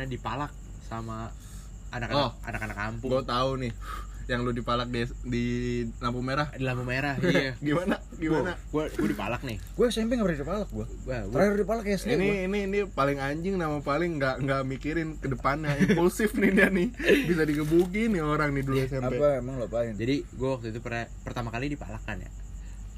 mana dipalak sama anak-anak Oh. anak-anak kampung Gue tahu nih yang lu dipalak di, di lampu merah. di lampu merah iya Gimana? Gimana? gue gue dipalak nih Gue SMP nggak pernah dipalak gue. Terakhir dipalak ya SD. Ini gua. ini ini paling anjing nama paling nggak nggak mikirin ke depannya impulsif nih dia nih bisa digebukin nih orang nih dulu SMP. Apa emang lo apain? jadi gue waktu itu pernah pertama kali dipalak kan ya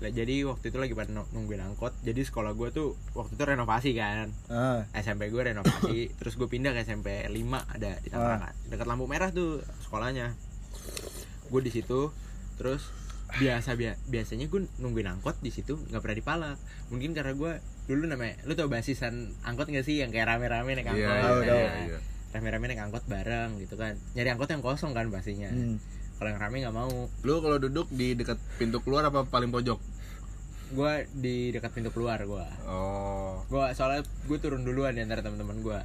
Jadi waktu itu lagi pada nung- nungguin angkot jadi sekolah gue tuh waktu itu renovasi kan. Ah, SMP gue renovasi terus gue pindah ke SMP 5 ada di Tangerang. Dekat lampu merah tuh sekolahnya. Gue di situ terus biasa bia- biasanya gue nungguin angkot di situ nggak pernah dipalak. Mungkin karena gue dulu namanya lu tau basisan angkot gak sih? Yang kayak rame-rame naik Iya, angkot tahu. iya, iya. rame-rame naik angkot bareng gitu kan. Nyari angkot yang kosong kan pastinya. Hmm. Kalau yang rame nggak mau Lu kalau duduk di dekat pintu keluar apa paling pojok? gue di dekat pintu keluar gue Oh. gue soalnya gue turun duluan di antara teman-teman gue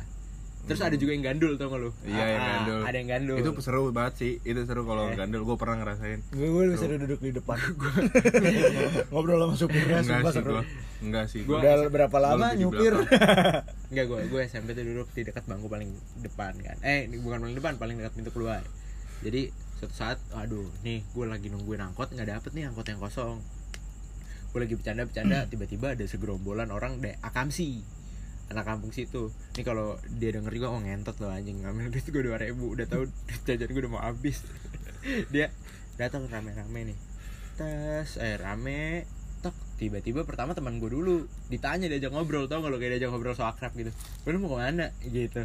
terus ada juga yang gandul tau gak lu Iya, yang Ah, gandul. ada yang gandul Itu seru banget sih. Itu seru kalau Eh. gandul. Gue pernah ngerasain. Gue gue bisa duduk di depan. Ngobrol sama supirnya Enggak sumpah sih seru. gue. Enggak sih Gua- gue. Udah berapa lama nyupir? Enggak gue, gue SMP tuh duduk di dekat bangku paling depan kan Eh bukan paling depan, paling dekat pintu keluar Jadi suatu saat, aduh nih gue lagi nungguin angkot nggak dapet nih angkot yang kosong. Gue lagi bercanda-bercanda, tiba-tiba ada segerombolan orang dari Akamsi Anak kampung situ. Nih kalau dia denger juga, oh ngentot loh anjing Ngambil duit gue 2000, udah tahu jajan gue udah mau habis. Dia datang rame-rame nih. Tes, eh rame tek tiba-tiba pertama teman gue dulu ditanya diajak ngobrol tau kalau kayak diajak ngobrol so akrab gitu. Lu mau ke mana? Gitu.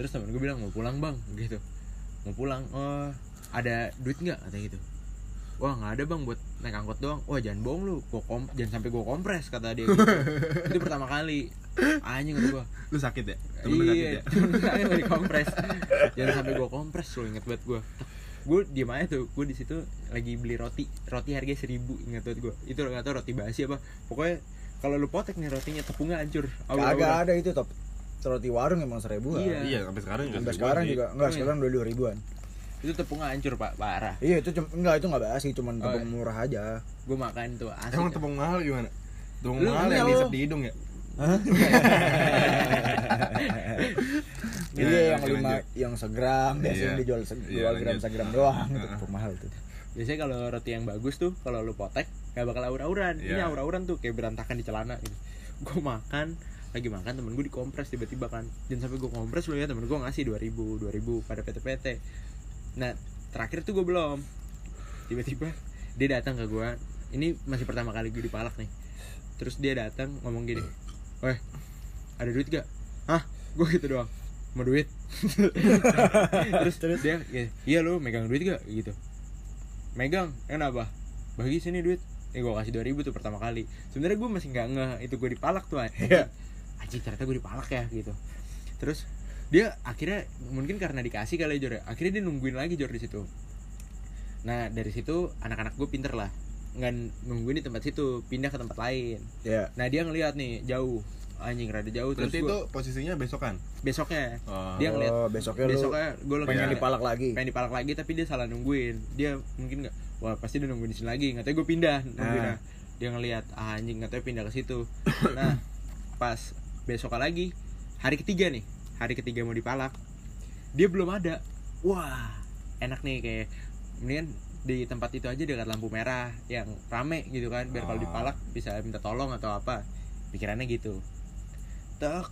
Terus teman gue bilang mau pulang bang. Gitu. Mau pulang oh ada duit nggak kata gitu wah nggak ada bang buat naik angkot doang wah jangan bohong lu gua kom jangan sampai gue kompres kata dia gitu. itu pertama kali anjing kata gue Lu sakit ya? Temen lu sakit iya ya? temen saya lagi kompres jangan sampai gue kompres lo inget banget gue gue diem aja tuh gue di situ lagi beli roti roti harganya seribu inget banget gue itu nggak tahu roti basi apa pokoknya kalau lu potek nih rotinya tepungnya hancur Kagak ada itu top. Roti warung emang seribu Iya. Iya, sampai sekarang juga. Sampai sekarang juga enggak Iya. sekarang udah dua ribuan. Itu tepungnya hancur pak parah Iya itu cuma enggak itu enggak basi cuman Oh, tepung iya. murah aja. gue makan tuh asik Emang tepung mahal gimana? Tepung Lu mahal yang di hidung ya? Iya Iya, yang lima lanjut. yang segram biasanya Iya. dijual se- Iya, dua gram segram doang itu tepung mahal tuh. biasanya kalau roti yang bagus tuh kalau lu potek gak bakal aur-auran ini Iya. aur-auran tuh kayak berantakan di celana gitu gue makan lagi makan temen gue dikompres tiba-tiba kan jangan sampai gue kompres lu ya temen gue ngasih 2000 2000 pada PT-PT nah terakhir tuh gue belum. Tiba-tiba dia datang ke gue ini masih pertama kali gue dipalak nih. Terus dia datang ngomong gini weh ada duit gak? Hah? Gue gitu doang. Mau duit? Terus terus? dia gini, iya lu megang duit gak? Gitu. Megang kenapa? Bagi sini duit. Eh gue kasih 2000 tuh pertama kali. Sebenarnya gue masih nggak ngeh itu gue dipalak tuh anjing Iya. anjing ternyata gue dipalak ya gitu. Terus dia akhirnya mungkin karena dikasih kali Jor ya, akhirnya dia nungguin lagi Jor di situ nah dari situ anak-anak gue pinter lah nggak nungguin di tempat situ pindah ke tempat lain Ya. nah dia ngeliat nih jauh anjing rada jauh terus Berarti gua, itu posisinya besokan. besoknya Oh. dia ngeliat Oh, besoknya lu besoknya gue lagi pengen dipalak lagi. pengen dipalak lagi tapi dia salah nungguin dia mungkin nggak wah pasti dia nungguin di sini lagi nggak tahu gue pindah nungguin Nah. dia ngelihat ah, anjing nggak tahu pindah ke situ nah pas besok lagi hari ketiga nih hari ketiga mau dipalak. Dia belum ada. Wah enak nih kayak mendingan di tempat itu aja dekat lampu merah yang rame gitu kan biar kalau Oh. dipalak bisa minta tolong atau apa. Pikirannya gitu. Tak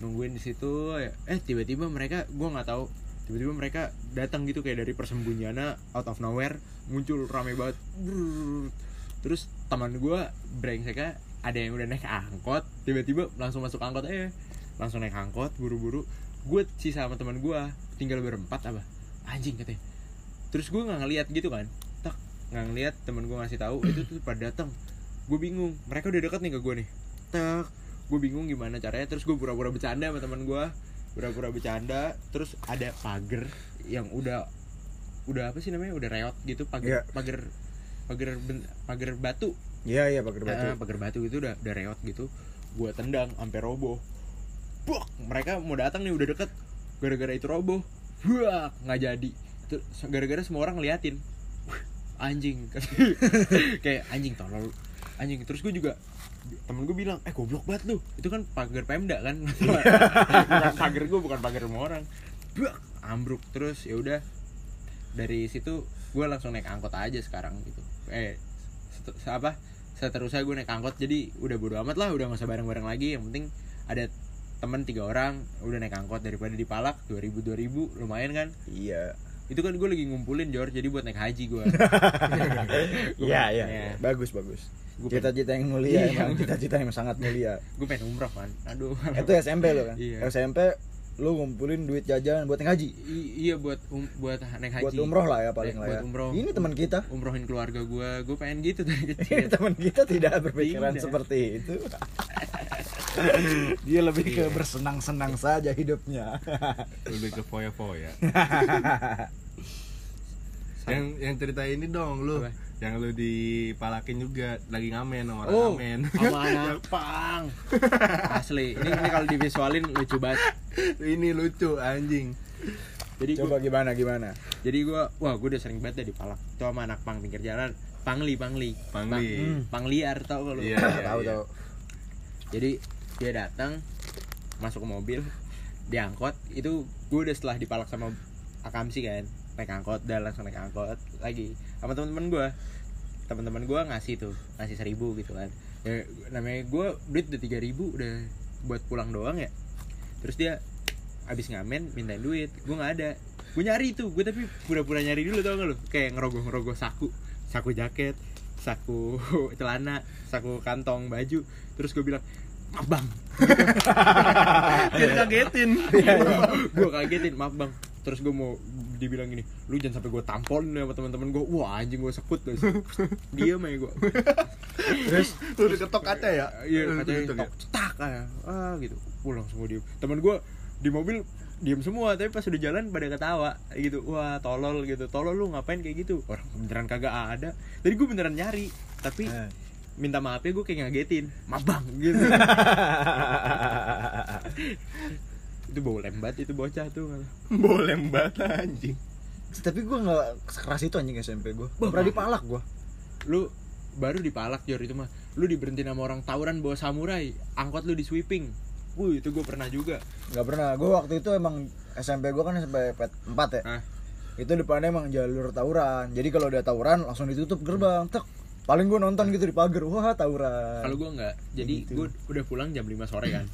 nungguin di situ eh tiba-tiba mereka gua nggak tahu tiba-tiba mereka datang gitu kayak dari persembunyiannya out of nowhere muncul rame banget. Brrrr. terus teman gua brengseknya ada yang udah naik angkot tiba-tiba langsung masuk angkot eh langsung naik angkot buru-buru. Gue sisa sama teman gua tinggal berempat apa? Anjing katanya. Terus gue nggak ngeliat gitu kan. Tak nggak ngeliat temen gue ngasih tahu itu tuh pada datang gue bingung mereka udah deket nih ke gue nih. Tak gue bingung gimana caranya. Terus gue pura-pura bercanda sama teman gue pura-pura bercanda. Terus ada pagar yang udah udah apa sih namanya? Udah reot gitu pagar pagar pagar ben- pagar batu. Iya iya pakai batu. Ah, pagar batu itu udah udah reot gitu. Gue tendang sampai roboh Buk, mereka mau datang nih udah deket. Gara-gara itu roboh. Buak, nggak jadi. Gara-gara semua orang ngeliatin. Anjing. Kayak anjing tolol. Anjing terus gue juga temen gue bilang eh goblok banget lu. Itu kan pagar pemda kan? Bukan pagar gue bukan pagar rumah orang. Brak, ambruk. Terus ya udah. Dari situ gue langsung naik angkot aja sekarang gitu. Eh set- se- apa? Seterusnya gue naik angkot jadi udah bodo amat lah udah gak usah bareng-bareng lagi. Yang penting ada temen tiga orang udah naik angkot daripada di Palak 2000 2000 lumayan kan Iya. itu kan gue lagi ngumpulin Jor jadi buat naik haji gue Iya, iya. Iya. Bagus, bagus. Gua Cita-cita yang mulia Iya. emang cita-cita yang sangat mulia. gue pengen umroh kan aduh Itu SMP lo kan? Iya. SMP lu ngumpulin duit jajan buat naik haji. I- iya buat um, buat naik haji Buat umroh lah ya paling Eh, lah buat ya. umroh. Ini teman kita. umrohin keluarga gue gue pengen gitu dari Ini kecil teman kita tidak berpikiran Tidak. seperti itu. Dia lebih ke Iya. bersenang-senang saja hidupnya. lebih ke foya-foya yang yang cerita ini dong lu Apa? Yang lu dipalakin juga lagi ngamen sama orang oh ngamen. sama anak. Pang. Asli ini ini kalau divisualin lucu banget. Ini lucu anjing. Jadi Coba gimana gimana? jadi gue wah gue udah sering banget ya di palak itu sama anak pang pinggir jalan. Pangli pangli. Pangli. Pang- pangliar tau kalau Iya, Tahu iya, tahu. iya. tahu. jadi dia datang masuk ke mobil diangkot. Itu gue udah setelah dipalak sama akamsi kan. Naik angkot dan langsung naik angkot lagi sama teman-teman gue teman-teman gue ngasih tuh ngasih seribu gitu kan. Ya, namanya gue duit udah tiga ribu udah buat pulang doang ya. Terus dia abis ngamen mintain duit. Gue nggak ada. Gue nyari tuh gue tapi pura-pura nyari dulu tau gak lu? Kayak ngerogoh ngerogoh saku saku jaket saku celana saku kantong baju. Terus gue bilang maaf bang. Dia kagetin. Gue kagetin maaf bang. Terus gue mau dibilang gini lu jangan sampai gue tampol nih sama teman-teman gue wah anjing gue sekut guys. Diam aja gue Terus? Lu diketok kaca ya? Iya diketok ya? cetak ah, ah gitu. Pulang semua diem. Teman gue di mobil diem semua tapi pas udah jalan pada ketawa gitu. Wah tolol gitu. Tolol lu ngapain kayak gitu? Orang beneran kagak ada. Jadi gue beneran nyari tapi Eh. minta maafnya gue kayak ngagetin. Maaf bang gitu itu bau lembat itu bocah tuh boleh banget anjing tapi gue nggak sekeras itu anjing SMP gue. Bah, Pernah dipalak gue. lu baru dipalak Jor itu mah lu diberhentiin sama orang tawuran bawa samurai angkot lu di sweeping Wuh itu gue pernah juga Nggak pernah. Gue waktu itu emang SMP gue kan SMP 4 ya. ah Itu depannya emang jalur tawuran. Jadi kalau udah tawuran langsung ditutup gerbang. Tek. Paling gue nonton gitu di pagar. Wah tawuran. kalau gue nggak jadi Gitu. gue udah pulang jam 5 sore kan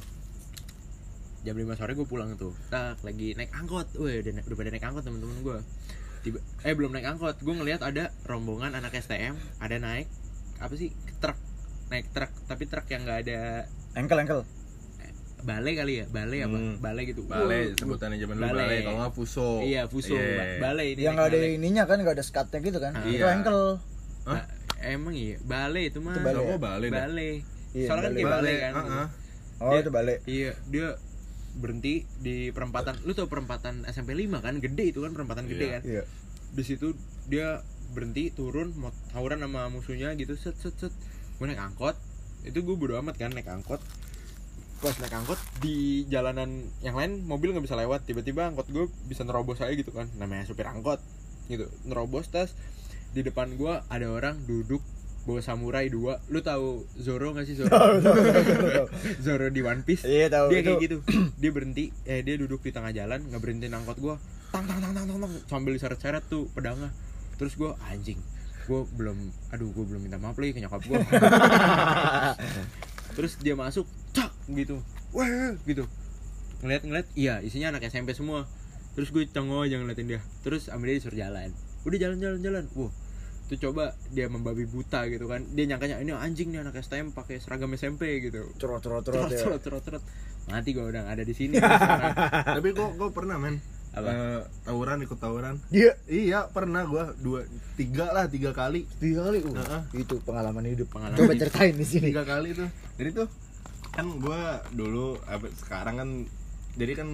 jam 5 sore gue pulang tuh tak lagi naik angkot Wih, udah, udah pada naik angkot temen-temen gue tiba eh belum naik angkot gue ngelihat ada rombongan anak STM ada naik apa sih truk naik truk tapi truk yang nggak ada engkel engkel. balai kali ya balai apa Hmm. balai gitu balai sebutannya zaman dulu Balai. balai kalau nggak fuso iya fuso ba- balai ini Yang nggak ada balai. ininya kan nggak ada skatnya gitu kan. Ah. Itu Iya. engkel. Hah? Ba- emang iya balai itu mah Itu balai. Oh, balai balai Iya, soalnya kan balai. kayak balai balai kan ah, ah. Oh Dia- itu balik. iya dia berhenti di perempatan. Lu tau perempatan SMP 5 kan? Gede itu kan perempatan gede Iya. kan? Iya. di situ dia berhenti turun mau tawuran sama musuhnya gitu set set set. Gue naik angkot. Itu gue bodo amat kan naik angkot. Pas naik angkot di jalanan yang lain mobil nggak bisa lewat. Tiba-tiba angkot gue bisa nerobos aja gitu kan. Namanya supir angkot gitu. Nerobos tas. Di depan gue ada orang duduk bawa samurai dua. Lu tahu Zoro gak sih Zoro? Zoro di One Piece. Iya tahu dia itu. kayak gitu. Dia berhenti. Eh dia duduk di tengah jalan nggak berhentiin angkot gua. Tang tang tang tang tang, tang. Sambil diseret-seret tuh pedangnya. Terus gua anjing gua belum aduh gua belum minta maaf lagi ke nyokap gua. Terus dia masuk cak gitu. Wah gitu. Ngeliat ngeliat iya isinya anak SMP semua. Terus gue cengok aja ngeliatin dia. Terus sama dia disuruh jalan. Udah jalan jalan jalan. Wah itu coba dia membabi buta gitu kan dia nyangkanya ini anjing nih anak STM pakai seragam SMP gitu Cerot cerot cerot ya. terus terus terus mati gue udah ada di sini tapi kok kok pernah men Apa? Eh, tawuran ikut tawuran Dia iya pernah gua dua tiga lah tiga kali tiga kali uh. Heeh. Itu pengalaman hidup. Pengalaman Coba hidup. ceritain di sini. tiga kali tuh jadi tuh kan gua dulu apa, sekarang kan jadi kan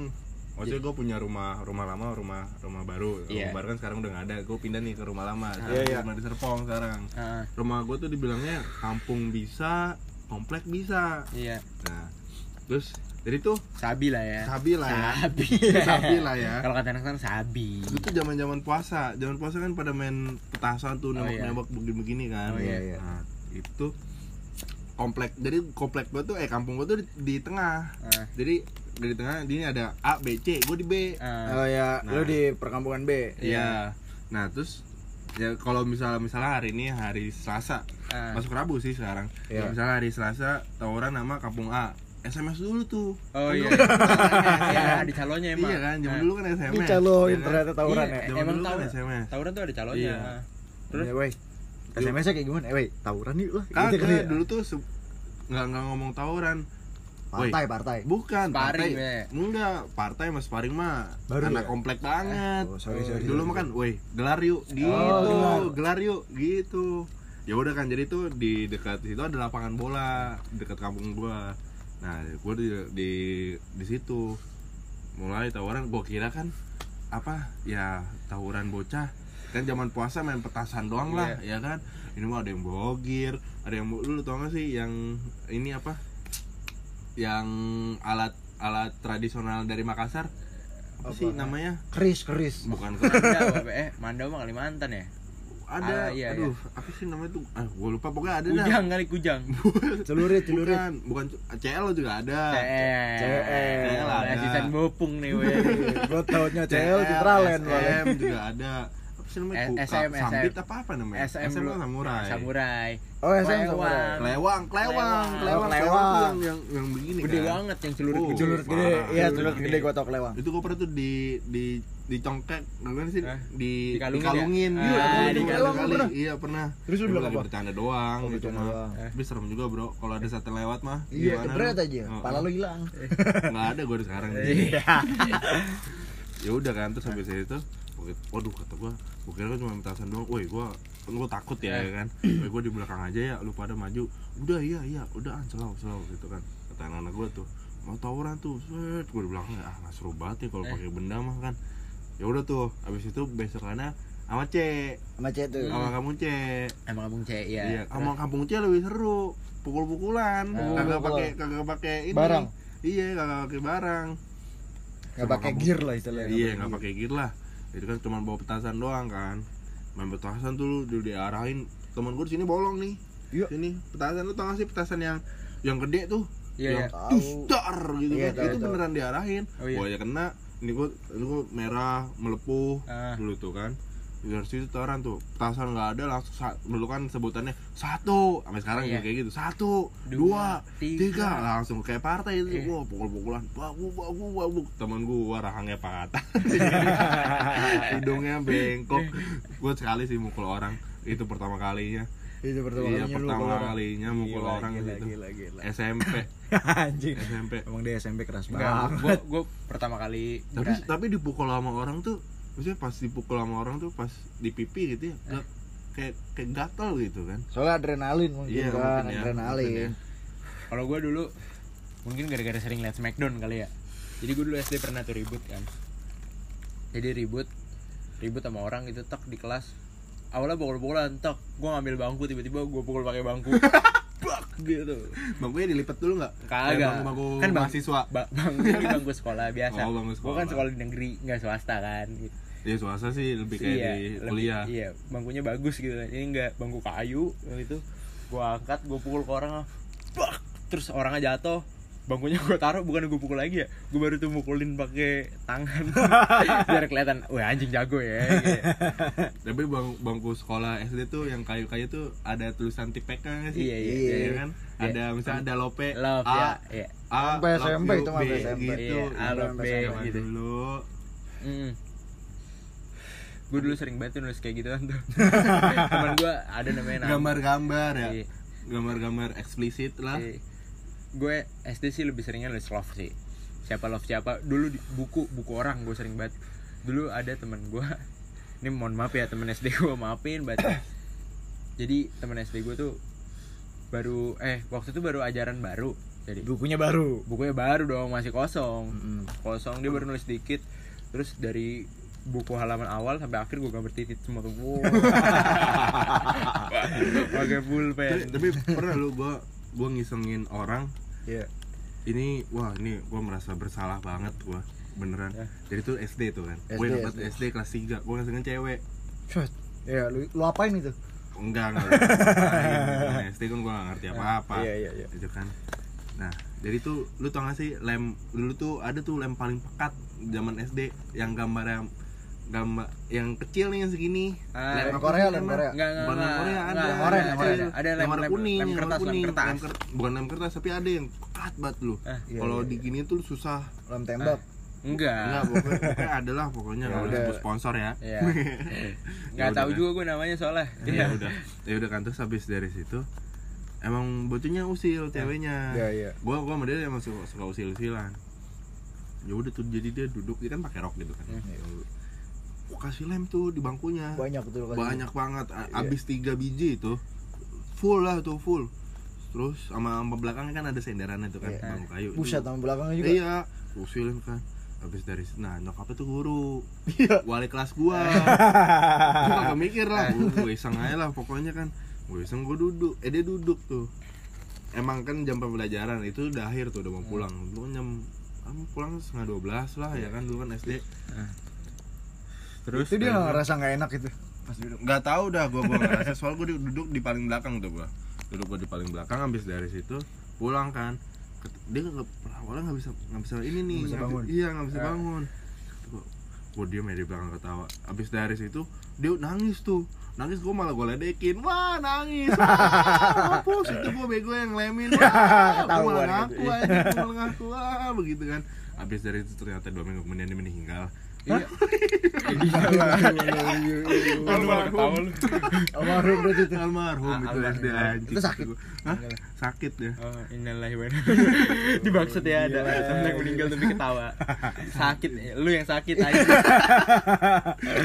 maksudnya gue punya rumah rumah lama rumah rumah baru. Rumah Iya. baru kan sekarang udah nggak ada. Gue pindah nih ke rumah lama. Iya, Sekarang iya. rumah di Serpong sekarang. Ah, rumah gue tuh dibilangnya kampung bisa komplek bisa. Iya. Nah terus jadi tuh sabi lah ya. Sabi lah ya. Sabi. Sabi lah ya. Kalau kata anak sekarang sabi. Itu tuh zaman zaman puasa. Zaman puasa kan pada main petasan tuh Oh, nembak iya. nembak begini begini kan. Oh, iya, iya. nah itu komplek. Jadi komplek gua tuh eh kampung gua tuh di, di tengah. Ah. jadi di tengah di ini ada A B C gua di B Ah. Oh ya, Nah. lu di perkampungan B. iya nah terus ya kalau misalnya misalnya hari ini hari Selasa Ah. masuk Rabu sih sekarang Iya. Ya, misalnya hari Selasa tawuran nama kampung A SMS dulu tuh Oh Kan iya. Iya, ada calonnya emang. iya kan zaman Nah. dulu kan SMS Ini caloin ya kan? ternyata tawuran Iya, ya. Zaman emang dulu kan tahu. SMS. Tawuran tuh ada calonnya. Iya. Ah. Terus, woi. SMS-nya kayak gimana? Eh, woi, tawuran yuk lah. Kagak Gitu kan ya? dulu tuh nggak ngomong tawuran Partai, partai. bukan Sparring, partai ya. enggak partai mas sparring mah Baru anak ya? komplek banget Oh, sorry, sorry. dulu sorry. mah kan woi gelar yuk gitu gelar. gelar yuk gitu ya udah kan jadi tuh di dekat situ ada lapangan bola dekat kampung gua nah gua di di di situ mulai tawuran gua kira kan apa ya tawuran bocah kan zaman puasa main petasan doang lah ya kan ini mah ada yang bogir ada yang lu tau gak sih yang ini apa yang alat alat tradisional dari Makassar apa, Apa? sih namanya Keris, keris. bukan Mandau, apa, eh Mandau mah Kalimantan ya? ada Ah, iya, aduh apa sih namanya tuh ah gua lupa pokoknya ada dah Kujang kali kujang. Celurit, celurit. bukan bukan CL juga ada CL. CL ada. Asisten bopung nih weh. Gue taunya CL Citraland SM juga ada sih namanya Eh, SM, Ka- Sambit SM. apa apa namanya SM SM kan samurai Samurai. Oh, SM Klewang. samurai. Klewang, klewang, klewang, Klewang. klewang yang yang yang begini Gede kan. banget yang celurit Oh, gede. Celurit gede. Iya, Celurit gede gua tau kelewang. Itu gue pernah tuh di di dicongkek gimana sih di Dikalungin ya? Iya, Ah, gua dikalungin. berkali-kali. Pernah? iya pernah Terus Cuma bilang apa? bercanda doang Oh, gitu mah doang. tapi serem juga bro kalau ada sate lewat mah Iya, lu? aja. Oh, Pala oh. lu hilang. nggak ada gue sekarang Iya. ya udah kan terus habis itu waduh kata gua gua kira kan cuma petasan doang. Woi gua kan gua takut ya Eh. kan? Woi gua di belakang aja ya lu pada maju. Udah iya iya udah ah, slow slow gitu kan. Kata anak-anak gua tuh mau tawuran tuh? Set gua di belakang ah nggak seru banget ya kalau Eh. pakai benda mah kan. Ya udah tuh habis itu besokannya sama C. Sama C tuh. sama kamu C. Emang kampung C ya. iya sama kampung C lebih seru. Pukul-pukulan. Oh, kagak pukul. pakai kagak pakai ini. Barang. iya kagak pakai barang. Enggak Sama pakai gear lah istilahnya. iya nggak pakai gear lah itu kan cuma bawa petasan doang kan main petasan tuh lu dulu diarahin temen gue di sini bolong nih Iya. sini petasan lu tau gak sih petasan yang yang gede tuh Iya, yang. Tahu. dar gitu Iya, kan tahu, itu tahu. beneran diarahin Oh, iya. aja kena ini gua ini gua merah melepuh Ah. dulu tuh kan dari situ orang tuh petasan nggak ada langsung sa- dulu kan sebutannya satu sampai sekarang juga kayak gitu satu Dua, dua, tiga. tiga. langsung kayak partai itu Iya. wah pukul-pukulan bagu bagu bagu temen gua rahangnya patah hidungnya bengkok gua sekali sih mukul orang itu pertama kalinya Itu pertama iya kalinya pertama kalinya mukul Gila, orang gila, gitu gila, gila. SMP Anjing. SMP Emang dia SMP keras Enggak, banget. gua gua pertama kali tapi tapi dipukul sama orang tuh maksudnya pas dipukul sama orang tuh pas di pipi gitu ya gak, kayak kayak gatel gitu kan Soalnya adrenalin mungkin Iya, kan, mungkin ya, adrenalin. ya. kalau gua dulu mungkin gara-gara sering liat Smackdown kali ya. Jadi gua dulu SD pernah tuh ribut kan. Jadi ribut ribut sama orang gitu tek di kelas. Awalnya pukul-pukulan tek, gua ngambil bangku tiba-tiba gua pukul pakai bangku. Bak gitu. bangkunya dilipat dulu nggak Kagak. Kayak bangku bangku Kan bang- mahasiswa Ba bangku bangku sekolah biasa. Oh, bangku Gua kan sekolah. sekolah di negeri, nggak swasta kan. Gitu. Ya swasta sih lebih kayak iya, di lebih- kuliah Iya, bangkunya bagus gitu kan. Ini enggak bangku kayu yang itu. Gua angkat, gua pukul ke orang. Bak! Terus orangnya jatuh. Bangkunya gua taruh bukan gua pukul lagi ya. Gua baru tuh mukulin pakai tangan. Biar kelihatan, wah anjing jago ya. gitu. tapi bang, bangku sekolah SD tuh yang kayu-kayu tuh ada tulisan tipeknya sih Iya, iya, Iya iya. kan Iya. ada misalnya ada lope Love A ya, iya. A Sampai SMP itu sampai SMP. gitu Iya, A, love B, gitu. dulu Mm. Gue dulu sering banget nulis kayak gitu kan tuh. Temen gua ada namanya Nam. gambar-gambar ya Iya. gambar-gambar eksplisit lah Iya. Gue SD sih lebih seringnya nulis love sih. Siapa love siapa. Dulu di buku buku orang gue sering banget. Dulu ada teman gue. Ini mohon maaf ya teman SD gue maafin banget. Jadi teman SD gue tuh baru eh waktu itu baru ajaran baru. Jadi Bukunya baru. bukunya baru dong masih kosong. Mm-mm. Kosong dia baru nulis dikit. Terus dari buku halaman awal sampai akhir gue gambar titit semua tuh. Wow. Pakai tapi, pulpen. tapi pernah lu gua gua ngisengin orang Iya. ini wah ini gua merasa bersalah banget gua beneran Ya. jadi tuh SD tuh kan gue dapat SD. SD kelas 3 gue ngisengin cewek Shot. Ya, lu, lu apain itu? enggak enggak Main. SD kan gua gak ngerti apa-apa Iya, iya, iya. itu kan nah jadi tuh lu tau gak sih lem dulu tuh ada tuh lem paling pekat zaman SD yang gambar yang gambar yang kecil nih yang segini Ah, Lem Korea, lem? Korea. Enggak, enggak, Bukan lem enggak. Korea ada Enggak, Lem ada, lem oranye. Ada lem- warna lem- kuning lem kertas, lem kuning, kertas. ker- bukan lem kertas tapi ada yang pekat banget lu Ah, iya, kalau iya, di gini tuh susah lem tembak Enggak. Enggak, pokoknya, pokoknya ada lah pokoknya Ya kalau disebut sponsor ya. Iya. Ya Enggak udah tahu kan. juga gue namanya soalnya. Ya udah. Ya udah kan terus habis dari situ emang bocahnya usil ceweknya. Iya, iya. Gua gua sama dia emang suka, suka usil-usilan. Ya udah tuh jadi dia duduk dia kan pakai rok gitu kan. Gua kasih lem tuh di bangkunya. banyak tuh kasih. Banyak banget. A- Iya. Abis tiga biji itu full lah tuh full. Terus sama, sama belakangnya kan ada senderannya tuh kan Iya. bangku kayu. buset sama belakangnya juga Iya, usilin kan. Habis dari nah nyokapnya tuh guru Iya. Wali kelas gua Gua kagak mikir lah, gua iseng aja lah pokoknya kan Gua iseng gua duduk, eh dia duduk tuh Emang kan jam pembelajaran itu udah akhir tuh, udah mau pulang Lu jam, ah, pulang setengah 12 lah ya kan dulu kan SD Terus itu dia nggak ngerasa nggak enak itu pas duduk. Gak tau dah gua, gua ngerasa. Soal gua duduk di paling belakang tuh gua. Duduk gua di paling belakang, habis dari situ pulang kan. Dia nggak, awalnya nggak bisa, nggak bisa ini nih Nggak bisa nggak bangun. Iya nggak bisa Ya. bangun. Gua- Gua diem ya di belakang ketawa. Abis dari situ dia nangis tuh. Nangis gua malah gua ledekin. Wah nangis. Wah mampus. Itu gua bego yang lemin. Wah Ketahuan malah gitu. ngaku aja Gua malah ngaku. Wah begitu kan. Abis dari itu ternyata dua minggu kemudian dia meninggal Iya. Almarhum almarhum berarti itu Almarhum itu. SD anjing Itu sakit? Hah? Sakit ya Oh, innalillahi wa inna Di maksud ya ada Iya. temen yang meninggal tapi ketawa. Sakit, lu yang sakit aja.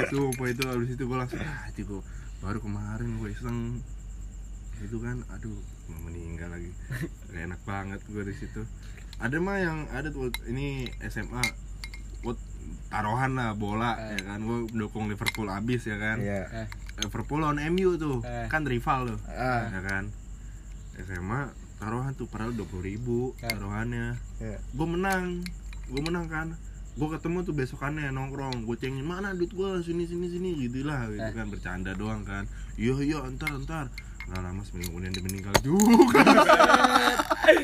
Sumpah itu abis itu gue langsung ah gue baru kemarin gue iseng itu kan aduh mau meninggal lagi gak enak banget gue di situ ada mah yang ada tuh ini SMA gue taruhan lah bola Eh. ya kan. Gue dukung Liverpool abis ya kan. Iya. Eh, Liverpool lawan MU tuh Eh. kan rival tuh ah. ya kan. SMA taruhan tuh padahal dua puluh ribu Eh. taruhannya. Iya. Gue menang gue menang kan. Gue ketemu tuh besokannya nongkrong. Gue cengin mana duit gue sini sini sini gitu lah gitu Eh. kan. Bercanda doang kan. Iya iya entar entar. Nggak lama seminggu kemudian dia meninggal juga.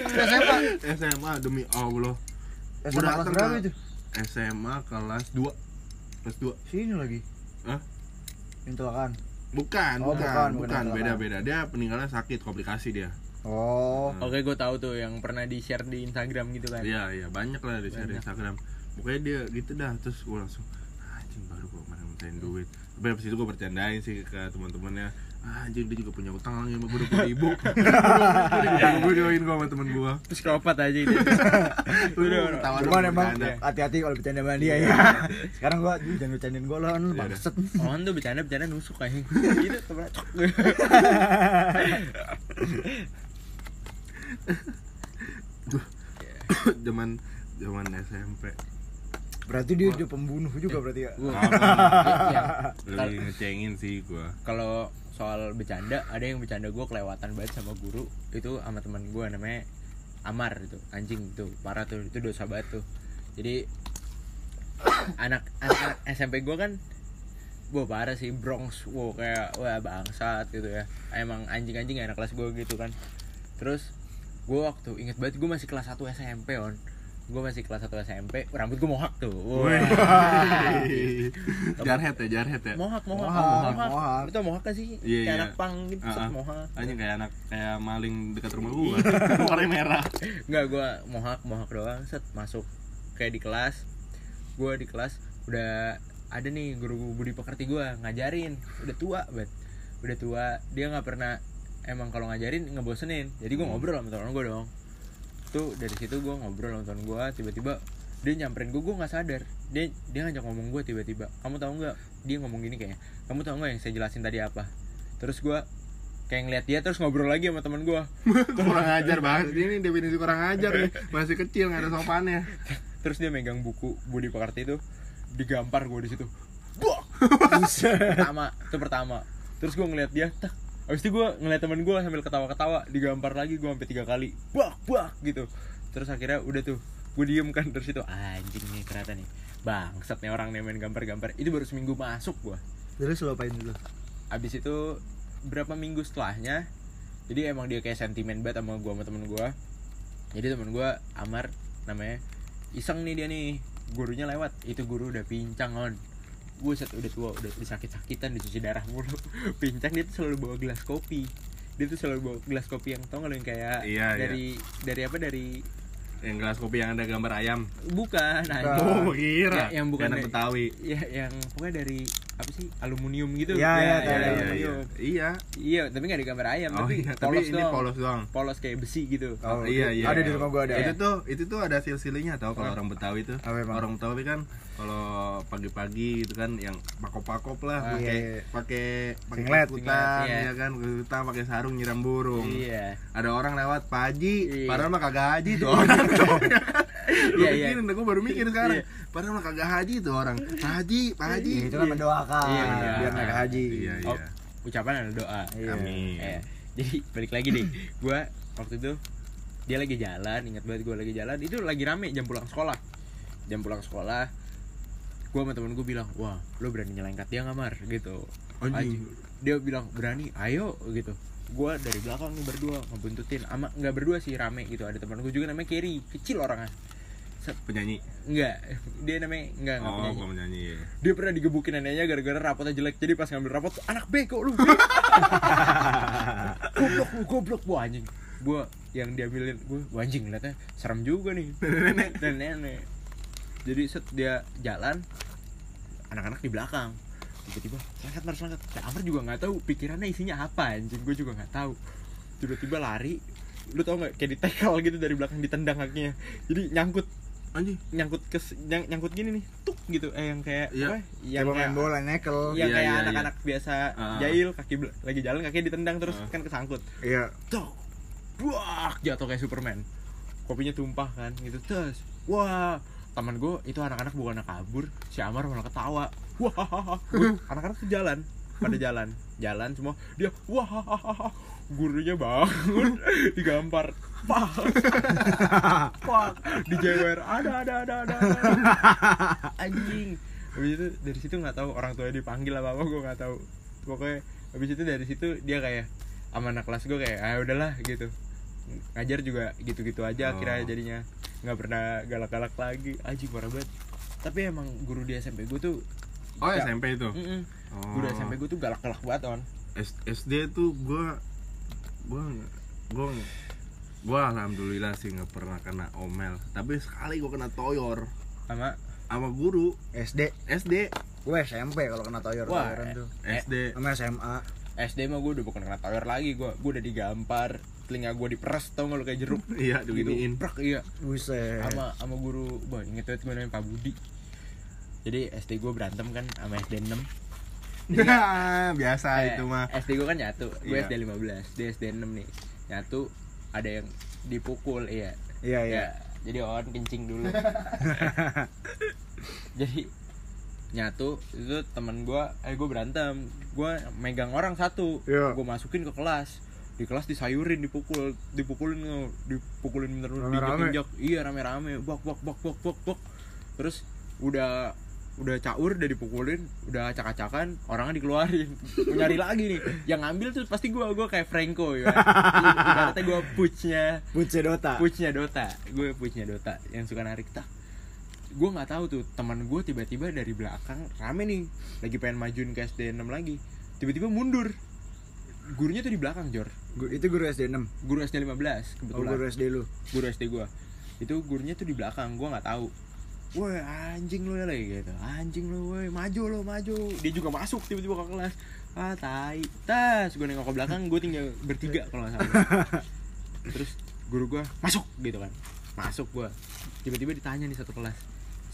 SMA SMA demi Allah. SMA kelas datang ke- itu SMA kelas 2 kelas 2 sini lagi Hah? yang kecelakaan bukan Oh, bukan bukan, bukan beda beda dia peninggalnya sakit komplikasi dia oh Oke, gue tahu tuh yang pernah di share di Instagram gitu kan. Iya iya banyak lah di share di. Instagram. Pokoknya dia gitu dah terus gue langsung "Ah, anjing baru gue kemarin mintain duit. Tapi habis itu gue bercandain sih ke teman-temannya. Ah, anjing dia juga punya utang lagi sama gue dua puluh ribu. gue join gue sama temen gue. Terus kelopat aja gitu. Udah tawa cuman emang hati-hati kalau bercanda sama dia ya sekarang gua "Ih, jangan bercandain gua lah lu Iya bangset Oh, tuh bercanda bercanda nusuk aja. Gitu temen cok. Zaman zaman SMP. berarti dia udah pembunuh juga berarti ya Gua- Apa? ya, Lagi ngecengin sih gue. kalau soal bercanda ada yang bercanda gue kelewatan banget sama guru itu sama teman gue namanya Amar itu anjing itu parah tuh itu dosa banget tuh. Jadi anak anak SMP gue kan gue parah sih Bronx wow kayak wah bangsat gitu ya. Emang anjing-anjing anak kelas gue gitu kan. Terus gue waktu inget banget gue masih kelas 1 SMP on gue masih kelas 1 SMP rambut gue mohak tuh Wah. jarhead ya jarhead ya. mohak mohak Mohak, mohak, mohak. itu mohak gak sih Iya, kayak iya. anak pang gitu set Ah, ah. mohak Anjing kayak anak kayak maling dekat rumah gue. Warna merah. Enggak, gua mohak mohak doang set masuk kayak di kelas. Gua di kelas udah ada nih guru budi pekerti gua ngajarin, udah tua banget. Udah tua, dia nggak pernah emang kalau ngajarin ngebosenin. Jadi gua Hmm. ngobrol sama temen gua dong. Tuh dari situ gua ngobrol sama temen gua, tiba-tiba dia nyamperin gua, gua nggak sadar. Dia dia ngajak ngomong gua tiba-tiba. Kamu tahu nggak? Dia ngomong gini kayaknya. Kamu tahu nggak yang saya jelasin tadi apa? Terus gua kayak ngeliat dia terus ngobrol lagi sama temen gua kurang ajar banget ini definisi kurang ajar nih masih kecil nggak ada sopannya terus dia megang buku Budi Pekerti itu digampar gue di situ Buak! pertama itu pertama terus gue ngeliat dia tak Abis itu gue ngeliat temen gue sambil ketawa-ketawa digampar lagi gue sampai tiga kali bak bak gitu. Terus akhirnya udah tuh gue diem kan terus itu anjing nih ternyata nih bangsat nih orang nih main gambar-gambar itu baru seminggu masuk gue terus lu apain dulu? Abis itu berapa minggu setelahnya jadi emang dia kayak sentimen banget sama gua sama temen gua. Jadi temen gua Amar namanya iseng nih dia nih gurunya lewat. Itu guru udah pincang on Buset udah tua udah disakit-sakitan dicuci darah mulu pincang dia tuh selalu bawa gelas kopi dia tuh selalu bawa gelas kopi yang tau yang kayak Iya, iya. dari dari apa dari Yang gelas kopi yang ada gambar ayam. bukan anjing. Oh, kira. Ya, yang bukan dari- Betawi. ya yang pokoknya dari apa sih aluminium gitu Ya, ya, Iya, tahu, iya, tahu. iya. aluminium. Iya. iya tapi nggak ada gambar ayam Oh, tapi iya, tapi polos ini doang polos doang. polos kayak besi gitu Oh, iya, iya. Ada di rumah gua ada. Itu tuh itu tuh ada silsilihnya tau kalau orang Betawi tuh. Orang Betawi kan kalau pagi-pagi gitu kan yang pakop-pakop lah Ah, pakai iya. pakai pakai singlet, iya. ya kan kutan pakai sarung nyiram burung. iya Ada orang lewat Iya. padahal mah kagak haji tuh orang tuh. Iya, Iya, iya. iya. gue baru mikir sekarang. Iya. Padahal kagak haji tuh orang. Pak Haji, Pak Haji. Iya, itu kan mendoakan Iya, iya. biar naik haji. Iya, oh, iya. ucapan ada doa Iya. Amin. Eh, jadi balik lagi deh gue waktu itu dia lagi jalan ingat banget gue lagi jalan itu lagi rame jam pulang sekolah jam pulang sekolah gue sama temen gue bilang wah lo berani nyelengkat dia nggak mar gitu Anjing. Anjing. dia bilang berani ayo gitu gue dari belakang nih berdua ngebuntutin ama nggak berdua sih rame gitu ada teman gue juga namanya Kerry kecil orangnya Penyanyi. enggak dia namanya enggak enggak Oh, penyanyi. kok penyanyi. ya. dia pernah digebukin neneknya gara-gara rapotnya jelek. Jadi pas ngambil rapot anak bego lu goblok lu goblok. Gua anjing. Gua yang diambilin gua gua anjing liatnya serem juga nih. Nenek dan nenek jadi set dia jalan anak-anak di belakang. Tiba-tiba selangkat mar selangkat nah, Amar juga nggak tahu pikirannya isinya apa anjing. Gue juga nggak tahu. Tiba-tiba lari. Lu tau nggak kayak ditekal gitu dari belakang ditendang kakinya. Jadi nyangkut Anjing. nyangkut ke nyang- nyangkut gini nih tuk gitu eh yang kayak Iya. apa Yang pemain bola nekel. yang Iya, kayak iya, anak-anak biasa Ah. jahil kaki bel- lagi jalan kakinya ditendang terus Ah. kan kesangkut Iya. tuk buak jatuh kayak Superman kopinya tumpah kan gitu terus wah teman gue itu anak-anak bukan anak kabur si Amar malah ketawa wah anak-anak tuh jalan pada jalan jalan semua dia wah gurunya bangun digampar pak pak dijewer ada ada ada ada, ada. anjing habis itu dari situ nggak tahu orang tuanya dipanggil apa apa gue nggak tahu pokoknya habis itu dari situ dia kayak sama anak kelas gue kayak ah udahlah gitu ngajar juga gitu-gitu aja Oh. akhirnya jadinya nggak pernah galak-galak lagi anjing parah banget tapi emang guru di SMP gue tuh Oh, Ya. SMP itu. Mm-mm. Oh. guru SMP gue tuh galak-galak banget on SD tuh gua gua gua gua alhamdulillah sih nggak pernah kena omel. Tapi sekali gua kena toyor. Sama? Sama guru. SD. SD Gue SMP kalau kena toyor Wah, toyoran tuh. SD Sama SMA. SD mah gue udah bukan kena tower lagi gue gue udah digampar telinga gue diperes tau gak lo kayak jeruk? Iya gitu diginiin prak iya. Buset. sama sama guru wah inget banget gue namanya Pak Budi. Jadi SD gue berantem kan sama SD 6 biasa Eh, itu mah. SD gue kan nyatu. Gue Iya. SD 15 dia SD 6 nih. Nyatu ada yang dipukul iya. Iya, iya. Ya, jadi on kencing dulu. Jadi nyatu itu temen gue eh gue berantem. Gue megang orang satu. Iya. gue masukin ke kelas. Di kelas disayurin dipukul dipukulin dipukulin bener bener Rame-rame. diinjak iya rame rame bok bok bok bok bok bok terus udah udah caur udah dipukulin udah acak-acakan orangnya dikeluarin. Mau nyari lagi nih. Yang ngambil tuh pasti gue gue kayak Franco ya. Ibaratnya gue pushnya Buce Dota. pushnya Dota. Gue pushnya Dota. Yang suka narik tak gue nggak tahu tuh teman gue tiba-tiba dari belakang rame nih. Lagi pengen majuin ke SD 6 lagi. Tiba-tiba mundur. Gurunya tuh di belakang Jor. Gu- itu guru SD 6. guru SD 15 Oh, kebetulan. Guru SD lu. guru SD gue itu gurunya tuh di belakang gue nggak tahu Woi anjing lo ya lagi gitu. Anjing lo woi maju lo maju. Dia juga masuk tiba-tiba ke kelas. Ah tai. Tas gue nengok ke belakang gue tinggal bertiga kalau nggak salah. Terus guru gue masuk gitu kan. Masuk gue Tiba-tiba ditanya nih satu kelas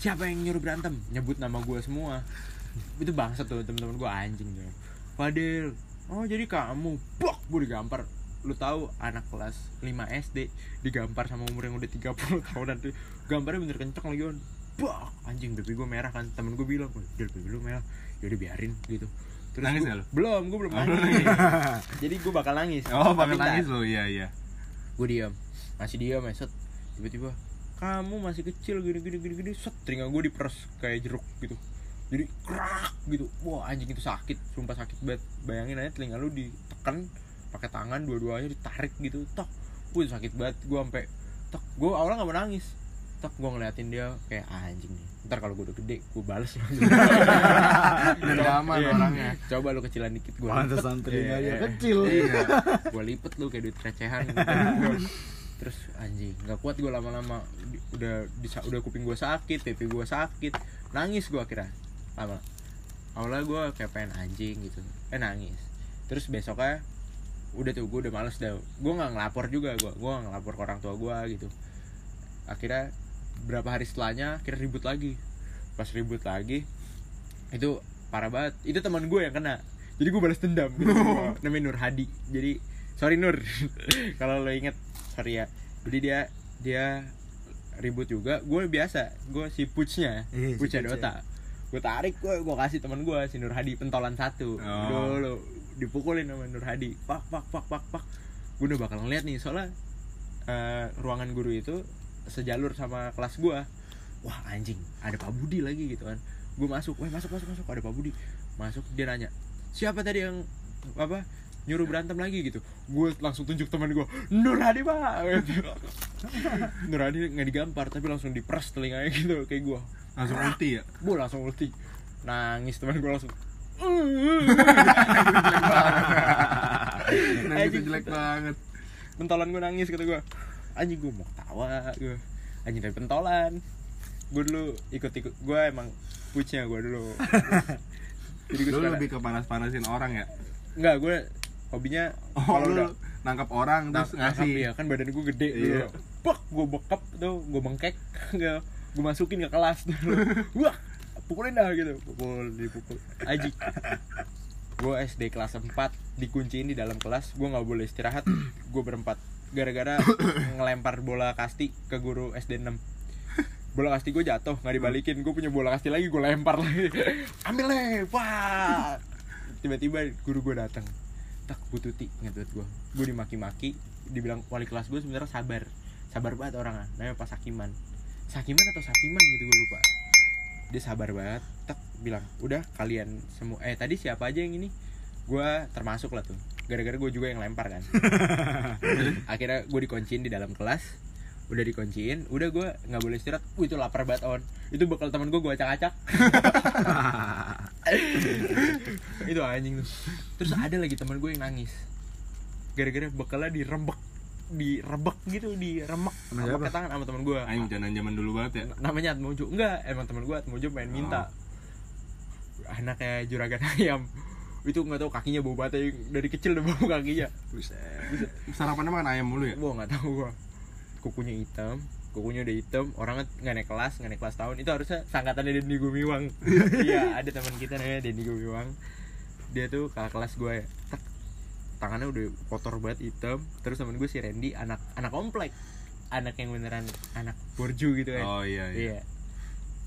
Siapa yang nyuruh berantem? Nyebut nama gue semua. Itu bangsa tuh temen-temen gue anjing tuh. Fadil. Oh jadi kamu? Bok gue digampar. Lu tahu anak kelas 5 SD Digampar sama umur yang udah 30 tahunan tuh. Gambarnya bener kenceng lagi on Bak anjing pipi gue merah kan. Temen gue bilang Dil pipi lu merah. Yaudah biarin gitu. Terus Nangis gua- lu? Belum, gue belum Oh, nangis. Jadi gue bakal nangis oh bakal Tapi nangis lo iya iya. Gue diam masih diam ya set. Tiba-tiba kamu masih kecil gini gini gini gini set. Telinga gue diperes kayak jeruk gitu. Jadi krak gitu. Wah anjing itu sakit. Sumpah sakit banget. Bayangin aja telinga lu ditekan pakai tangan dua-duanya ditarik gitu. Tok. Wah sakit banget. Gue sampai tok. Gue awalnya nggak mau nangis tok gue ngeliatin dia kayak "Ah, anjing nih. Ntar kalau gue udah gede gue bales langsung Dendaman Iya. orangnya. coba lu kecilan dikit gue Pantesan telinganya kecil. iya. Gue lipet lu kayak duit recehan terus anjing nggak kuat gue lama-lama. Udah bisa udah kuping gue sakit pipi gue sakit. Nangis gue akhirnya. Lama. Awalnya gue kayak pengen anjing gitu. Eh nangis. Terus besoknya udah tuh gue udah males dah. Gue nggak ngelapor juga gue gue nggak ngelapor ke orang tua gue gitu. Akhirnya berapa hari setelahnya akhirnya ribut lagi. Pas ribut lagi itu parah banget. Itu teman gue yang kena. Jadi gue balas dendam. Gitu. namanya Nur Hadi. Jadi sorry Nur. Kalau lo inget sorry ya. Jadi dia dia ribut juga. Gue biasa gue si pucnya si pucnya pucnya. Dota gue tarik gue gue kasih teman gue si Nur Hadi pentolan satu. Oh. dulu dipukulin sama Nur Hadi. Pak pak pak pak pak. Gue udah bakal ngeliat nih soalnya eh, ruangan guru itu sejalur sama kelas gue wah anjing ada Pak Budi lagi gitu kan. Gue masuk wah masuk masuk masuk ada Pak Budi. Masuk dia nanya siapa tadi yang apa nyuruh berantem lagi? Gitu. Gue langsung tunjuk teman gue Nur Hadi pak. Gitu. Nur Hadi nggak digampar tapi langsung diperes telinganya gitu kayak gue Langsung ulti ya. gue langsung ulti. Nangis teman gue langsung Nah, itu Anjing. jelek banget. pentolan gue nangis kata gue anjing gue mau ketawa gue anjing dari pentolan gue dulu ikut ikut gue emang pucnya gue dulu jadi gue lebih ke panas-panasin orang ya. Enggak, gue hobinya Oh, kalau lu udah nangkap orang terus nangkap ngasih. ya kan badan gue gede dulu. Iya. Pok, gue bekap tuh, gue bengkek, gue masukin ke kelas dulu. Wah, pukulin dah gitu, pukul, dipukul. Aji. Gue SD kelas 4 dikunciin di dalam kelas, gue nggak boleh istirahat, gue berempat. Gara-gara ngelempar bola kasti ke guru SD 6 bola kasti gue jatuh nggak dibalikin. Gue punya bola kasti lagi gue lempar lagi. Ambil deh wah. Tiba-tiba guru gue datang tak bu tuti ingat banget gue gue dimaki-maki dibilang wali kelas gue sebenarnya sabar. Sabar banget orangnya namanya Pak Sakiman. Sakiman atau Sakiman gitu gue lupa. Dia sabar banget tak bilang udah kalian semua eh tadi siapa aja yang ini? Gue termasuk lah tuh gara-gara gue juga yang lempar kan. Akhirnya gue dikunciin di dalam kelas. Udah dikunciin udah gue nggak boleh istirahat. Wih, itu lapar banget on itu bakal teman gue gue acak-acak. Itu anjing tuh. Terus ada lagi teman gue yang nangis. Gara-gara bekalnya dirembek direbek gitu diremek Sama pakai tangan sama teman gue Aing jangan zaman dulu banget ya. namanya Atmojo. Enggak emang teman gue Atmojo main minta. Anaknya juragan ayam itu nggak tahu kakinya bau banget dari kecil udah bau kakinya. Sarapannya makan ayam mulu ya. gua nggak tahu gua. Kukunya hitam kukunya udah hitam orangnya nggak naik kelas nggak naik kelas tahun. Itu harusnya sangkatannya Denny Gumiwang. Iya ada teman kita namanya Denny Gumiwang. Dia tuh kakak kelas gue ya. Tak, tangannya udah kotor banget hitam. Terus temen gue si Randy anak anak komplek. Anak yang beneran anak borju gitu kan. Oh iya iya. iya.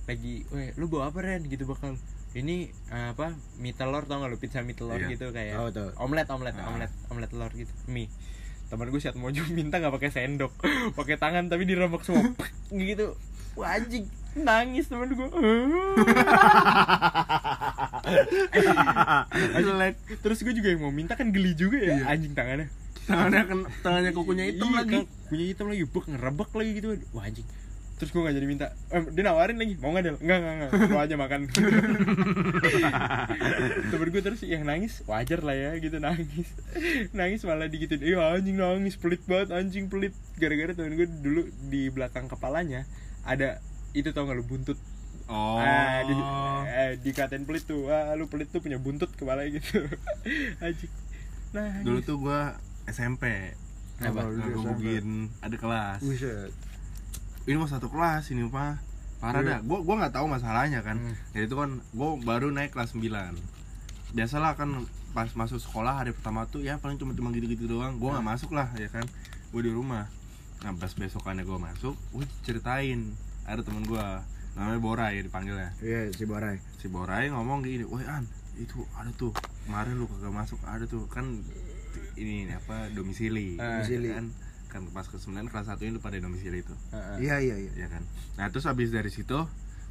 Lagi weh lu bawa apa Ren? Gitu bakal ini eh, apa mie telur tau gak lu? Pizza mie telur Iya. gitu kayak. Tahu, tahu. omelet omelet Ah. omelet omelet telur gitu. Mie. Teman gue siat mojo minta nggak pakai sendok. Pakai tangan tapi diremek semua. Gitu. Anjing. Nangis teman gue terus gue juga yang mau minta kan geli juga ya. Iya. anjing tangannya. Tangannya kan tangannya kukunya hitam Iya, lagi. kan, punya hitam lagi. Bek ngerebek lagi gitu. Wah anjing terus gue gak jadi minta eh, dia nawarin lagi mau nggak del nggak nggak nggak lu aja makan temen gue terus yang nangis wajar lah ya gitu nangis nangis malah digituin iya anjing nangis pelit banget anjing pelit gara-gara temen gue dulu di belakang kepalanya ada itu tau gak lu buntut Oh. ah, di, eh, dikatain pelit tuh ah lu pelit tuh punya buntut kepala gitu anjing nah Dulu tuh gua SMP. Kenapa? Ngegebukin ada kelas. Buset. Ini mah satu kelas ini mah. Parah Iya. dah. Gua gua nggak tahu masalahnya kan. Hmm. Jadi itu kan gua baru naik kelas 9. Biasalah kan pas masuk sekolah hari pertama tuh ya paling cuma cuma gitu-gitu doang. Gua nggak masuk lah ya kan. Gua di rumah. Nah, pas besokannya gua masuk, gua ceritain ada temen gua namanya Borai dipanggilnya Iya, si Barai. si Borai ngomong gini, woi An, itu ada tuh kemarin lu kagak masuk ada tuh kan ini apa domisili, Eh, domisili. kan kan pas ke 9 kelas 1 ini lu pada domisili itu Ah, ah. Iya, iya, iya. ya kan nah terus habis dari situ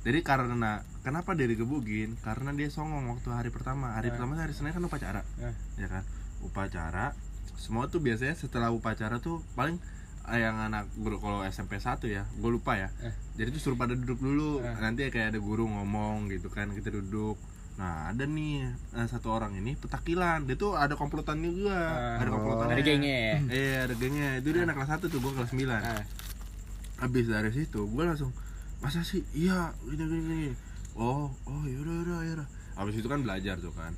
jadi karena kenapa dia digebukin karena dia songong waktu hari pertama hari Ah. pertama hari senin kan upacara Ah. ya kan upacara semua tuh biasanya setelah upacara tuh paling eh, yang anak guru kalau SMP 1 ya gue lupa ya Eh. jadi tuh suruh pada duduk dulu Eh. nanti kayak ada guru ngomong gitu kan kita duduk nah ada nih eh, satu orang ini petakilan. Dia tuh ada komplotannya juga. Ah. ada komplotannya. Dari gengnya ya. iya ada gengnya. Itu dia anak kelas 1 tuh gue kelas 9 Ah. habis dari situ gue langsung masa sih? Iya gini gini gini. Oh oh yaudah yaudah yaudah habis itu kan belajar tuh kan.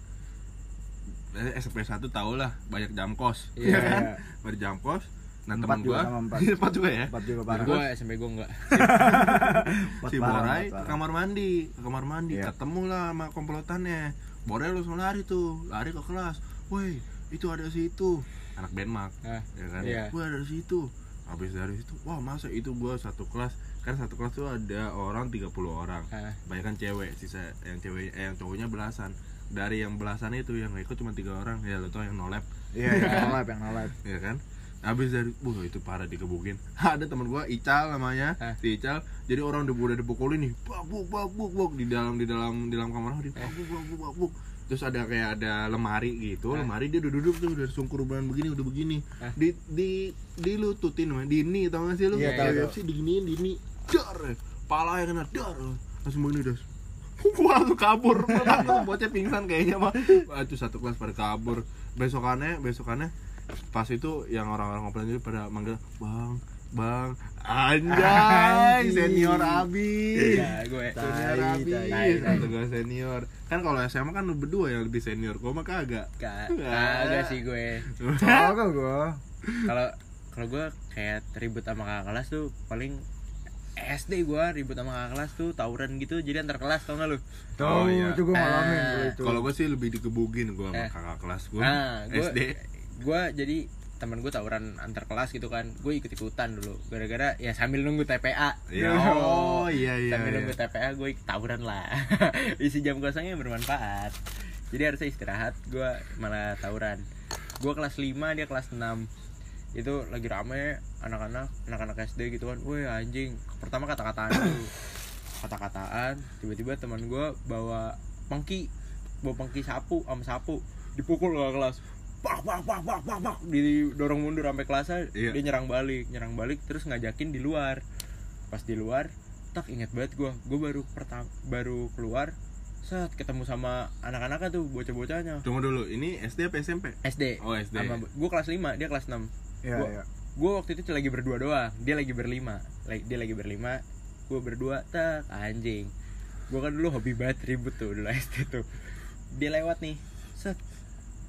Eh, SMP 1 tau lah banyak jam kos. Iya. ya kan? Banyak jam kos nah juga gua sama empat. empat juga ya Empat juga parah. gue SMP gue enggak. Si Borai ke kamar mandi ke kamar mandi Iya. ketemu lah sama komplotannya Borai langsung lari tuh lari ke kelas woi itu ada si itu anak Denmark Ah. ya kan Iya. gue ada di situ habis dari situ wah masa itu gua satu kelas kan satu kelas tuh ada orang 30 orang Ah. banyak kan cewek sisa yang cewek eh, yang cowoknya belasan dari yang belasan itu yang ikut cuma tiga orang ya lo tau yang nolep Iya, yang nolap, yang nolap. ya kan habis dari wah itu parah dikebukin. Ada teman gua Ical namanya. Si Ical. Jadi orang udah udah dipukulin nih. Bak buk bak buk buk di dalam di dalam di dalam kamar di bak buk bak buk bak buk terus ada kayak ada lemari gitu. Ah. lemari dia udah duduk tuh udah sungkur ban begini udah begini. Ah. di di dilututin namanya dini tau gak sih lu? Iya, Kayak tahu, UFC diginiin dini dar. Pala yang kena dar. Langsung begini das gua langsung kabur. Bocah pingsan kayaknya mah itu satu kelas pada kabur. Besokannya besokannya pas itu yang orang-orang komplain itu pada manggil bang bang anjay senior abis Iya, gue. senior Tai, kata gua senior kan kalau SMA kan lu berdua yang lebih senior gua mah kagak Ka- Kagak sih gue. Kagak gua. Kalau kalau gue kayak ribut sama kakak kelas tuh paling SD gue ribut sama kakak kelas tuh tawuran gitu jadi antar kelas tau gak lu? Tahu iya. itu gua ngalamin Ah. kalau itu. kalau gua sih lebih dikebukin gua sama Eh. kakak kelas gua Nah, gue SD gue jadi teman gue tawuran antar kelas gitu kan. Gue ikut ikutan dulu. Gara-gara ya sambil nunggu TPA Ya, oh iya iya sambil iya. nunggu TPA gue ikut tawuran lah. Isi jam kosongnya bermanfaat. Jadi harusnya istirahat gue malah tawuran. Gue kelas 5 dia kelas 6 itu lagi rame anak-anak anak-anak SD gitu kan. Woi anjing. Pertama kata-kataan dulu. Kata-kataan tiba-tiba teman gue bawa pengki bawa pengki sapu sama sapu. Dipukul ke kelas pak pak pak pak pak pak didorong mundur sampai kelasnya Iya. dia nyerang balik nyerang balik terus ngajakin di luar. Pas di luar tak inget banget gue gue baru pertama baru keluar set ketemu sama anak-anaknya tuh bocah-bocahnya. Tunggu dulu ini SD apa SMP SD oh SD sama gue kelas 5 dia kelas 6 Iya, gua, iya. gue waktu itu lagi berdua doang dia lagi berlima. Dia lagi berlima gue berdua tak anjing. Gue kan dulu hobi banget ribut tuh dulu SD tuh. Dia lewat nih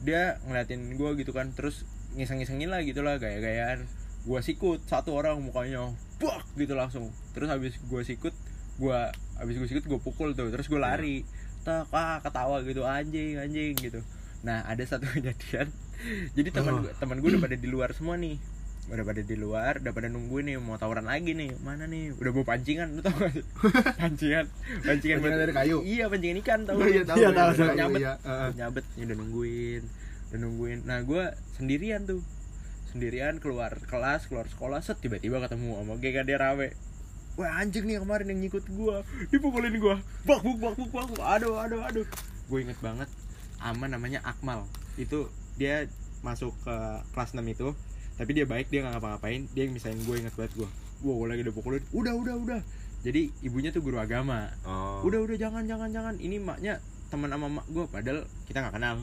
dia ngeliatin gue gitu kan terus ngiseng-ngisengin lah gitu lah gaya-gayaan. Gue sikut satu orang mukanya bak gitu langsung. Terus habis gue sikut gue habis gue sikut gue pukul tuh terus gue lari. Tak ah ketawa gitu anjing anjing gitu. Nah ada satu kejadian. Jadi teman gue teman gue udah pada di luar semua nih udah pada di luar udah pada nungguin nih mau tawuran lagi nih. Mana nih? Udah bawa pancingan lu tau gak sih? pancingan pancingan Pancingan dari kayu? iya pancingan ikan tau. Oh, iya, tahu, Iya, iya, tahu, tahu, tahu. nyabet. iya. Heeh. nyabet. Ya udah nungguin. Udah nungguin. Nah gue sendirian tuh. Sendirian keluar kelas keluar sekolah set tiba-tiba ketemu sama dia rame wah anjing nih kemarin yang nyikut gue dipukulin gue bak buk bak buk bak. Aduh aduh aduh. Gue inget banget ama namanya Akmal. Itu dia masuk ke kelas 6 itu tapi dia baik dia nggak ngapa-ngapain. Dia yang misalnya gue inget banget gue wow gue lagi dipukulin udah udah udah. Jadi ibunya tuh guru agama. Oh. Udah udah jangan jangan jangan. Ini maknya teman sama mak gue padahal kita nggak kenal.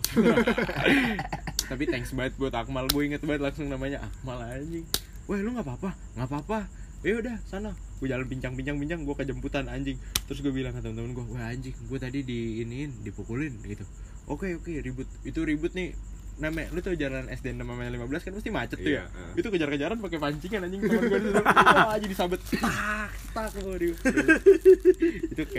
Tapi thanks banget buat Akmal. Gue inget banget langsung namanya Akmal anjing. Wah lu nggak apa-apa? Nggak apa-apa. Ya udah sana. Gue jalan pincang pincang pincang gue kejemputan anjing. Terus gue bilang ke temen-temen gue wah anjing gue tadi di iniin dipukulin gitu. Oke oke ribut. Itu ribut nih namanya lu tau jalan SD namanya 15 kan pasti macet tuh ya? Iya, eh. itu kejar-kejaran pakai pancingan anjing teman gue di situ wah jadi sabet. Tak tak waduh. itu kayak